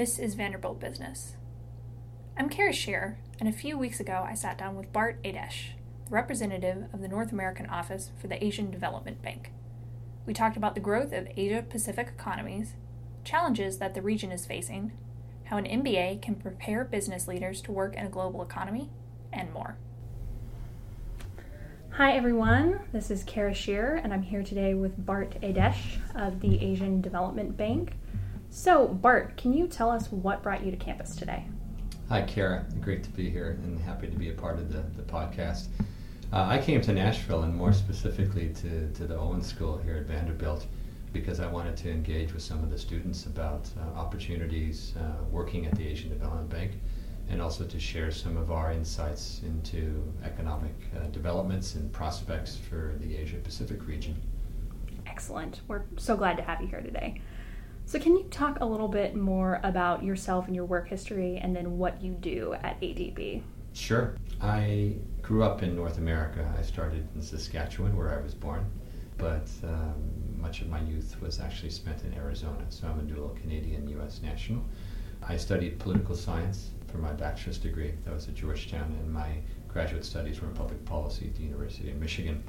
This is Vanderbilt Business. I'm Kara Shear, and a few weeks ago I sat down with Bart Édes, the representative of the North American Office for the Asian Development Bank. We talked about the growth of Asia Pacific economies, challenges that the region is facing, how an MBA can prepare business leaders to work in a global economy, and more. Hi everyone, this is Kara Shear, and I'm here today with Bart Édes of the Asian Development Bank. So, Bart, can you tell us what brought you to campus today? Hi, Kara. Great to be here and happy to be a part of the, the podcast. Uh, I came to Nashville and more specifically to, to the Owen School here at Vanderbilt because I wanted to engage with some of the students about uh, opportunities uh, working at the Asian Development Bank and also to share some of our insights into economic uh, developments and prospects for the Asia Pacific region. Excellent. We're so glad to have you here today. So, can you talk a little bit more about yourself and your work history and then what you do at ADB? Sure. I grew up in North America. I started in Saskatchewan, where I was born, but um, much of my youth was actually spent in Arizona. So, I'm a dual Canadian US national. I studied political science for my bachelor's degree. That was at Georgetown, and my graduate studies were in public policy at the University of Michigan.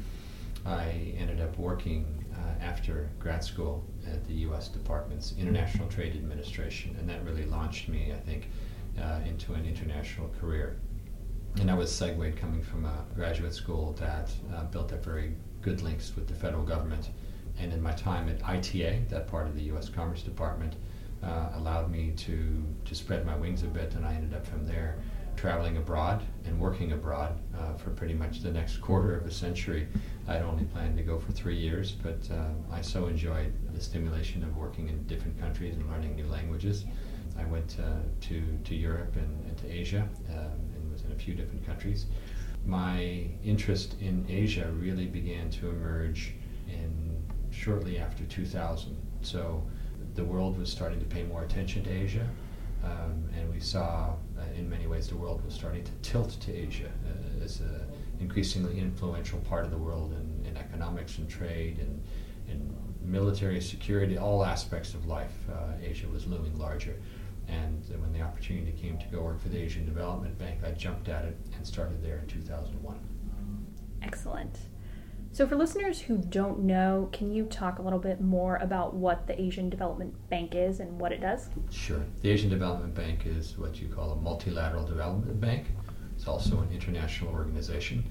I ended up working uh, after grad school at the U.S. Department's International Trade Administration, and that really launched me, I think, uh, into an international career. And I was segued coming from a graduate school that uh, built up very good links with the federal government. And in my time at ITA, that part of the U.S. Commerce Department, uh, allowed me to, to spread my wings a bit, and I ended up from there traveling abroad and working abroad uh, for pretty much the next quarter of a century. I'd only planned to go for three years, but uh, I so enjoyed the stimulation of working in different countries and learning new languages. I went uh, to, to Europe and, and to Asia um, and was in a few different countries. My interest in Asia really began to emerge in shortly after 2000. So the world was starting to pay more attention to Asia. Um, and we saw, uh, in many ways, the world was starting to tilt to Asia uh, as an increasingly influential part of the world in, in economics and trade and in military security, all aspects of life. Uh, Asia was looming larger. And when the opportunity came to go work for the Asian Development Bank, I jumped at it and started there in 2001. Excellent. So, for listeners who don't know, can you talk a little bit more about what the Asian Development Bank is and what it does? Sure. The Asian Development Bank is what you call a multilateral development bank. It's also an international organization.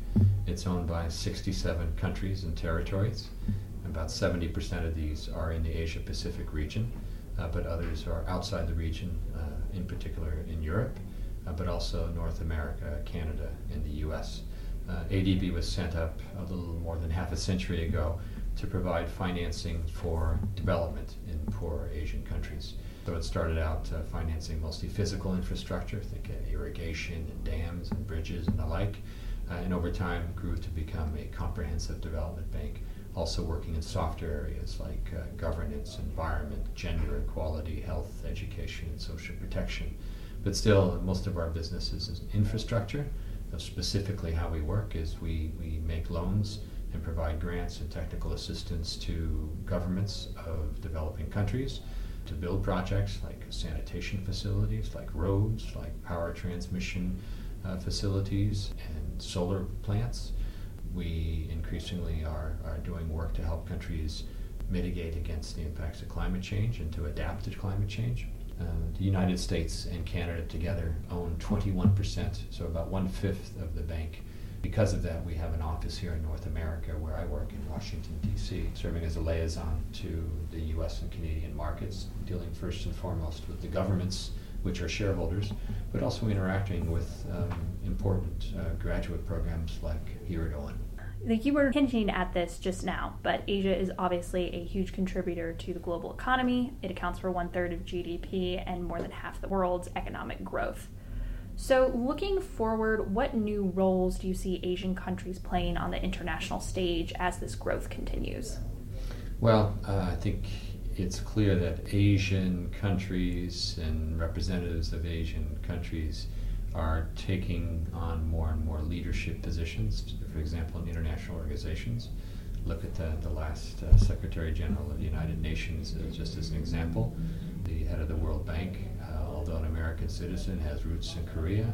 It's owned by 67 countries and territories. About 70% of these are in the Asia Pacific region, uh, but others are outside the region, uh, in particular in Europe, uh, but also North America, Canada, and the US uh, ADB was sent up a little more than half a century ago to provide financing for development in poor Asian countries. So it started out uh, financing mostly physical infrastructure, think irrigation and dams and bridges and the like, uh, and over time grew to become a comprehensive development bank, also working in softer areas like uh, governance, environment, gender equality, health, education, and social protection. But still, most of our business is infrastructure specifically how we work is we, we make loans and provide grants and technical assistance to governments of developing countries to build projects like sanitation facilities, like roads, like power transmission uh, facilities, and solar plants. We increasingly are, are doing work to help countries mitigate against the impacts of climate change and to adapt to climate change. Uh, the United States and Canada together own 21%, so about one fifth of the bank. Because of that, we have an office here in North America where I work in Washington, D.C., serving as a liaison to the U.S. and Canadian markets, dealing first and foremost with the governments, which are shareholders, but also interacting with um, important uh, graduate programs like here at Owen like you were hinting at this just now, but Asia is obviously a huge contributor to the global economy. It accounts for one third of GDP and more than half the world's economic growth. So, looking forward, what new roles do you see Asian countries playing on the international stage as this growth continues? Well, uh, I think it's clear that Asian countries and representatives of Asian countries are taking on more and more leadership positions, for example, in international organizations. Look at the, the last uh, Secretary General of the United Nations uh, just as an example. The head of the World Bank an American citizen, has roots in Korea.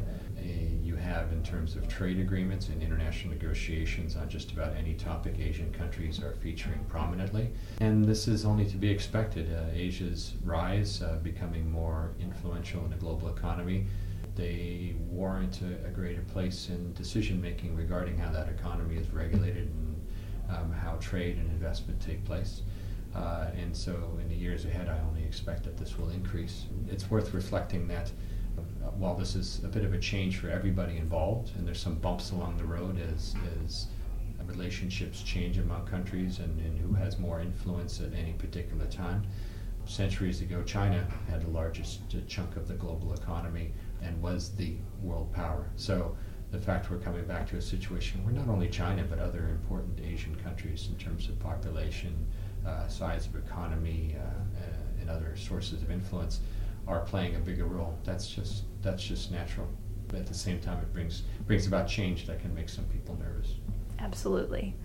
You have, in terms of trade agreements and international negotiations on just about any topic, Asian countries are featuring prominently. And this is only to be expected. Uh, Asia's rise, uh, becoming more influential in the global economy, they warrant a, a greater place in decision making regarding how that economy is regulated and um, how trade and investment take place. Uh, and so, in the years ahead, I only expect that this will increase. It's worth reflecting that uh, while this is a bit of a change for everybody involved, and there's some bumps along the road as, as relationships change among countries and, and who has more influence at any particular time. Centuries ago, China had the largest chunk of the global economy and was the world power. So the fact we're coming back to a situation where not only China but other important Asian countries in terms of population, uh, size of economy, uh, uh, and other sources of influence are playing a bigger role. That's just that's just natural. But at the same time, it brings brings about change that can make some people nervous. Absolutely.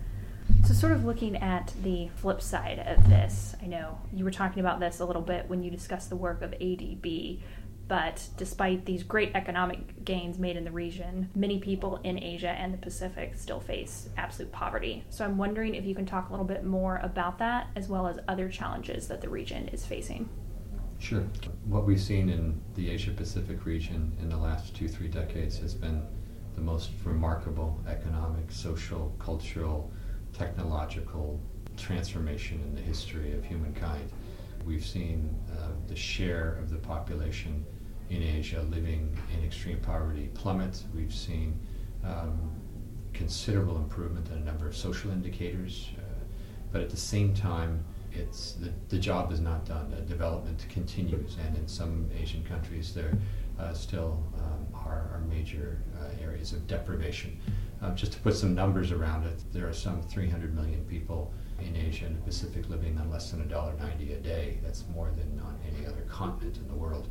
So, sort of looking at the flip side of this, I know you were talking about this a little bit when you discussed the work of ADB, but despite these great economic gains made in the region, many people in Asia and the Pacific still face absolute poverty. So I'm wondering if you can talk a little bit more about that as well as other challenges that the region is facing. Sure. What we've seen in the Asia Pacific region in the last two, three decades has been the most remarkable economic, social, cultural, technological transformation in the history of humankind. We've seen uh, the share of the population in Asia living in extreme poverty plummet. We've seen um, considerable improvement in a number of social indicators, uh, but at the same time, it's the, the job is not done. The development continues, and in some Asian countries, there uh, still um, are, are, major uh, areas of deprivation. Uh, just to put some numbers around it, there are some 300 million people in Asia and the Pacific living on less than $1.90 a day. That's more than on any other continent in the world.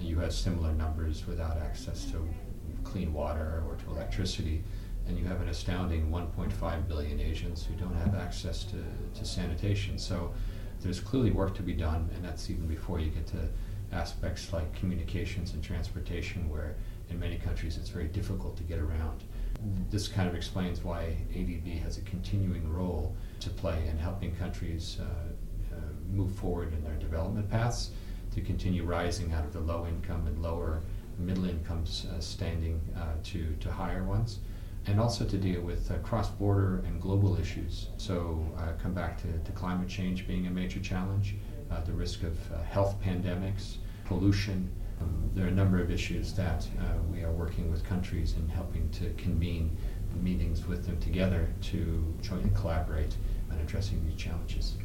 You have similar numbers without access to clean water or to electricity. And you have an astounding 1.5 billion Asians who don't have access to, to sanitation. So there's clearly work to be done, and that's even before you get to aspects like communications and transportation, where in many countries it's very difficult to get around. This kind of explains why ADB has a continuing role to play in helping countries uh, uh, move forward in their development paths to continue rising out of the low income and lower middle incomes uh, standing to, to higher ones and also to deal with uh, cross-border and global issues. So uh, come back to, to, climate change being a major challenge, uh, the risk of health pandemics, pollution. Um, there are a number of issues that we are working with countries and helping to convene meetings with them together to jointly collaborate on addressing these challenges.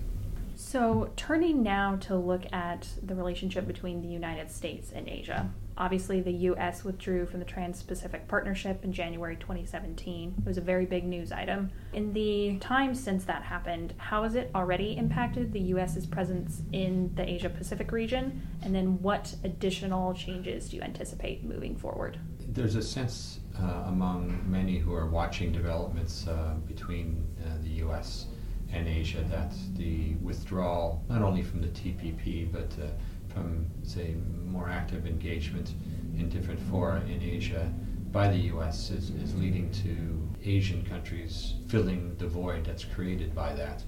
So, turning now to look at the relationship between the United States and Asia. Obviously, the U.S. withdrew from the Trans Pacific Partnership in January 2017. It was a very big news item. In the time since that happened, how has it already impacted the U.S.'s presence in the Asia Pacific region? And then, what additional changes do you anticipate moving forward? There's a sense uh, among many who are watching developments uh, between uh, the U.S. and Asia That's the withdrawal, not only from the TPP, but uh, from, say, more active engagement in different fora in Asia by the U.S. is, is leading to Asian countries filling the void that's created by that.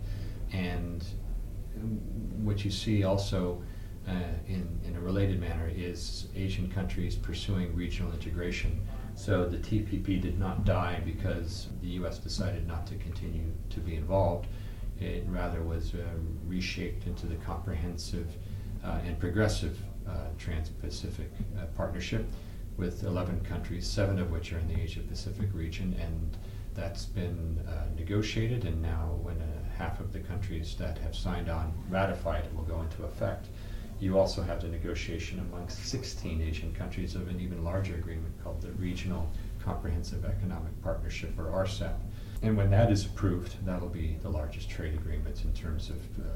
And what you see also uh, in, in a related manner is Asian countries pursuing regional integration so the TPP did not die because the U.S. decided not to continue to be involved. It rather was uh, reshaped into the comprehensive uh, and progressive uh, Trans Pacific Partnership with 11 countries, seven of which are in the Asia Pacific region. And that's been negotiated, and now when half of the countries that have signed on ratified it will go into effect. You also have the negotiation amongst 16 Asian countries of an even larger agreement called the Regional Comprehensive Economic Partnership, or RCEP. And when that is approved, that'll be the largest trade agreement in terms of uh,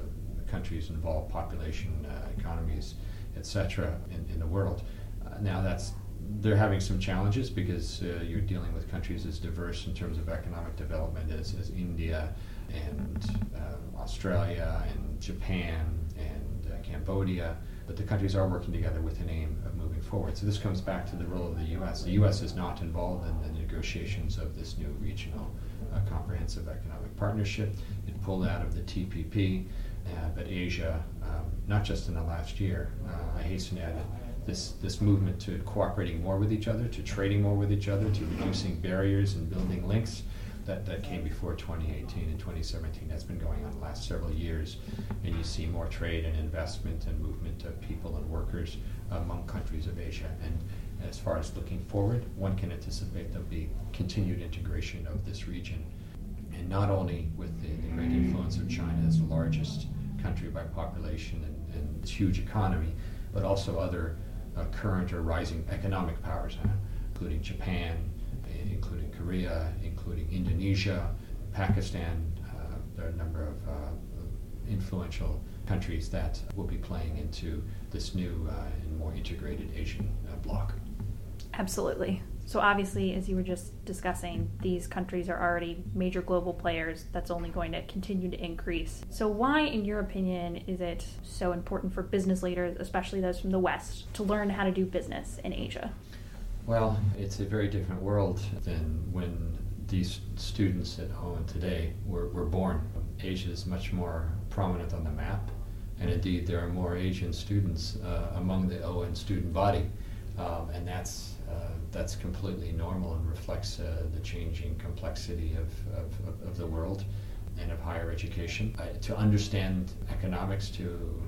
countries involved, population, uh, economies, etc., in, in, the world. Uh, now that's they're having some challenges because uh, you're dealing with countries as diverse in terms of economic development as, as India and uh, Australia and Japan and Cambodia, but the countries are working together with an aim of moving forward. So this comes back to the role of the U.S. The U.S. is not involved in the negotiations of this new regional uh, comprehensive economic partnership. It pulled out of the TPP, uh, but Asia, um, not just in the last year, uh, I hasten to add this, this movement to cooperating more with each other, to trading more with each other, to reducing barriers and building links that, that came before 2018 and 2017. That's been going on the last several years. And you see more trade and investment and movement of people and workers among countries of Asia. And as far as looking forward, one can anticipate there'll be continued integration of this region. And not only with the, the great influence of China as the largest country by population and, and its huge economy, but also other uh, current or rising economic powers, including Japan, including Korea, including Indonesia, Pakistan. Uh, there are a number of uh, influential countries that will be playing into this new uh, and more integrated Asian uh, bloc. Absolutely. So, obviously, as you were just discussing, these countries are already major global players. That's only going to continue to increase. So, why, in your opinion, is it so important for business leaders, especially those from the West, to learn how to do business in Asia? Well, it's a very different world than when these students at Owen today were, were born. Asia is much more prominent on the map, and indeed there are more Asian students uh, among the Owen student body, um, and that's that's completely normal and reflects uh, the changing complexity of, of, of, the world and of higher education. to understand economics, to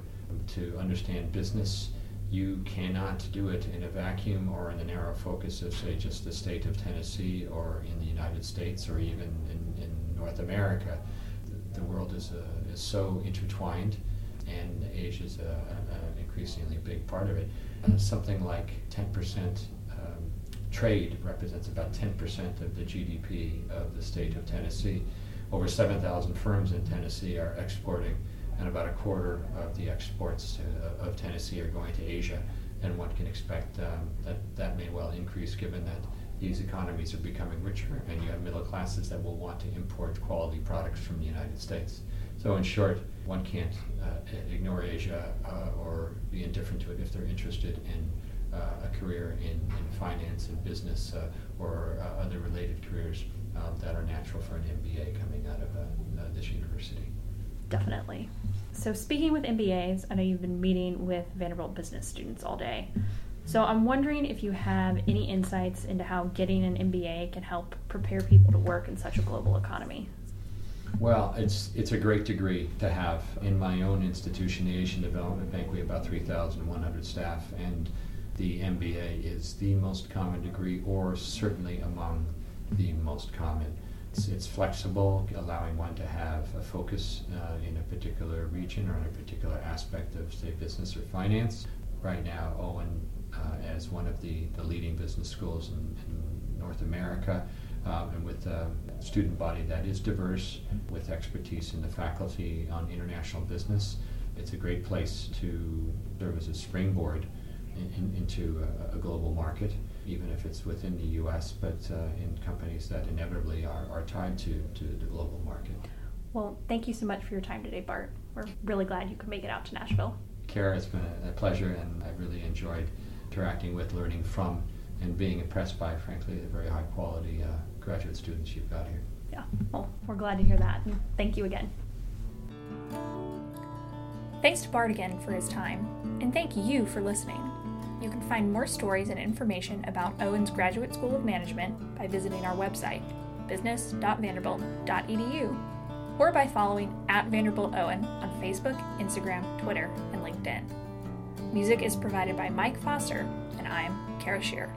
to understand business, you cannot do it in a vacuum or in the narrow focus of, say, just the state of Tennessee or in the United States or even in, in North America. The, the world is, uh, is so intertwined, and Asia is an increasingly big part of it. Uh, something like 10% um, trade represents about 10% of the GDP of the state of Tennessee. Over 7,000 firms in Tennessee are exporting and about a quarter of the exports uh, of Tennessee are going to Asia. And one can expect um, that that may well increase given that these economies are becoming richer and you have middle classes that will want to import quality products from the United States. So, in short, one can't uh, ignore Asia uh, or be indifferent to it if they're interested in uh, a career in, in finance and business uh, or uh, other related careers um, that are natural for an MBA coming out of this university. Definitely. So, speaking with MBAs, I know you've been meeting with Vanderbilt business students all day. So, I'm wondering if you have any insights into how getting an MBA can help prepare people to work in such a global economy. Well, it's it's a great degree to have. In my own institution, the Asian Development Bank, we have about 3,100 staff, and the MBA is the most common degree, or certainly among the most common. It's, it's flexible, allowing one to have a focus uh, in a particular region or in a particular aspect of, say, business or finance. Right now, Owen, uh, as one of the, the leading business schools in, in North America, um, and with a student body that is diverse, with expertise in the faculty on international business, it's a great place to serve as a springboard in, in, into a, a global market even if it's within the U.S., but uh, in companies that inevitably are, are tied to, to the global market. Well, thank you so much for your time today, Bart. We're really glad you could make it out to Nashville. Kara, it's been a pleasure, and I've really enjoyed interacting with, learning from, and being impressed by, frankly, the very high quality uh, graduate students you've got here. Yeah, well, we're glad to hear that, and thank you again. Thanks to Bart again for his time, and thank you for listening. You can find more stories and information about Owens Graduate School of Management by visiting our website, business.vanderbilt.edu, or by following at Vanderbilt Owen on Facebook, Instagram, Twitter, and LinkedIn. Music is provided by Mike Foster, and I'm Kara Shear.